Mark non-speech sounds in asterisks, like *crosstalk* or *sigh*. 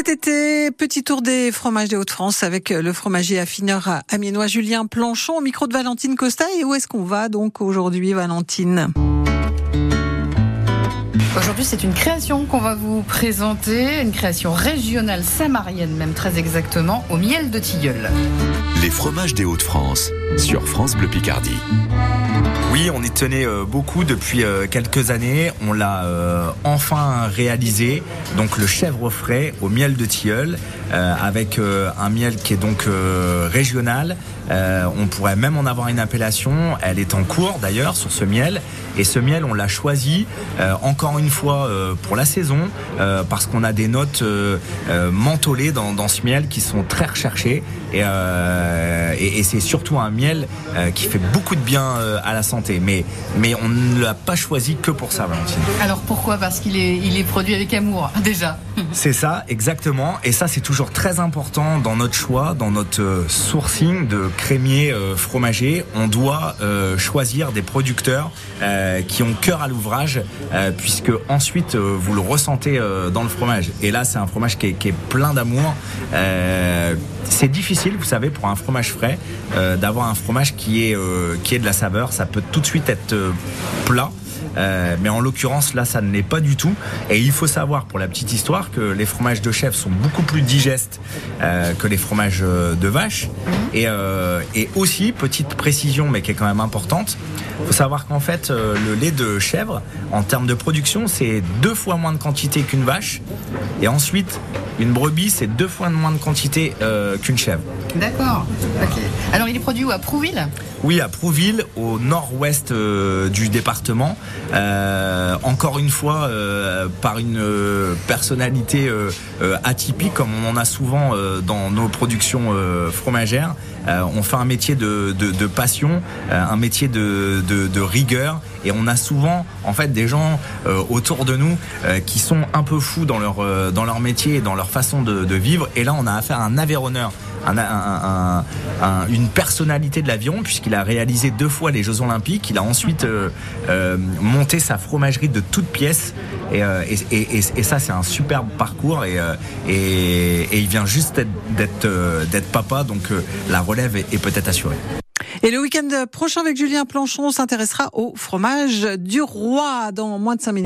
Cet été, petit tour des fromages des Hauts-de-France avec le fromager affineur amiénois Julien Planchon au micro de Valentine Costa. Et où est-ce qu'on va donc aujourd'hui, Valentine? Aujourd'hui, c'est une création qu'on va vous présenter, une création régionale samarienne, même très exactement, au miel de tilleul. Les fromages des Hauts-de-France sur France Bleu Picardie. Oui, on y tenait euh, beaucoup depuis euh, quelques années. On l'a euh, enfin réalisé. Donc le chèvre frais au miel de tilleul, avec un miel qui est donc régional. on pourrait même en avoir une appellation. Elle est en cours d'ailleurs sur ce miel. Et ce miel, on l'a choisi encore une fois pour la saison parce qu'on a des notes mentholées dans, ce miel qui sont très recherchées. Et, et c'est surtout un miel qui fait beaucoup de bien à la santé mais, mais on ne l'a pas choisi que pour ça, Valentine. Alors pourquoi? Parce qu'il est, il est produit avec amour, *laughs* déjà. C'est ça, exactement. Et ça, c'est toujours très important dans notre choix, dans notre euh, sourcing de crémier euh, fromager. On doit euh, choisir des producteurs qui ont cœur à l'ouvrage, puisque ensuite vous le ressentez dans le fromage. Et là, c'est un fromage qui est, qui est plein d'amour. c'est difficile, vous savez, pour un fromage frais, d'avoir un fromage qui est, qui est de la saveur. Ça peut tout de suite être plat. Euh, mais en l'occurrence, là, ça ne l'est pas du tout. Et il faut savoir, pour la petite histoire, que les fromages de chèvre sont beaucoup plus digestes euh, que les fromages euh, de vache. Et, et, aussi, petite précision, mais qui est quand même importante, il faut savoir qu'en fait, le lait de chèvre, en termes de production, c'est deux fois moins de quantité qu'une vache. Et ensuite, une brebis, c'est deux fois moins de quantité qu'une chèvre. D'accord. Alors, il est produit où? À Prouville? Oui, à Prouville, au nord-ouest du département. Euh, encore une fois, euh, par une euh, personnalité atypique, comme on en a souvent dans nos productions fromagères. on fait un métier de, passion, un métier de, rigueur, et on a souvent en fait des gens autour de nous qui sont un peu fous dans leur dans leur métier et dans leur façon de, vivre. Et là, on a affaire à un avéroneur une personnalité de l'aviron puisqu'il a réalisé deux fois les Jeux Olympiques. Il a ensuite euh, euh, monté sa fromagerie de toutes pièces. Et, euh, ça, c'est un superbe parcours. Et, il vient juste d'être papa, donc la relève est peut-être assurée. Et le week-end prochain avec Julien Planchon, on s'intéressera au fromage du roi dans moins de 5 minutes.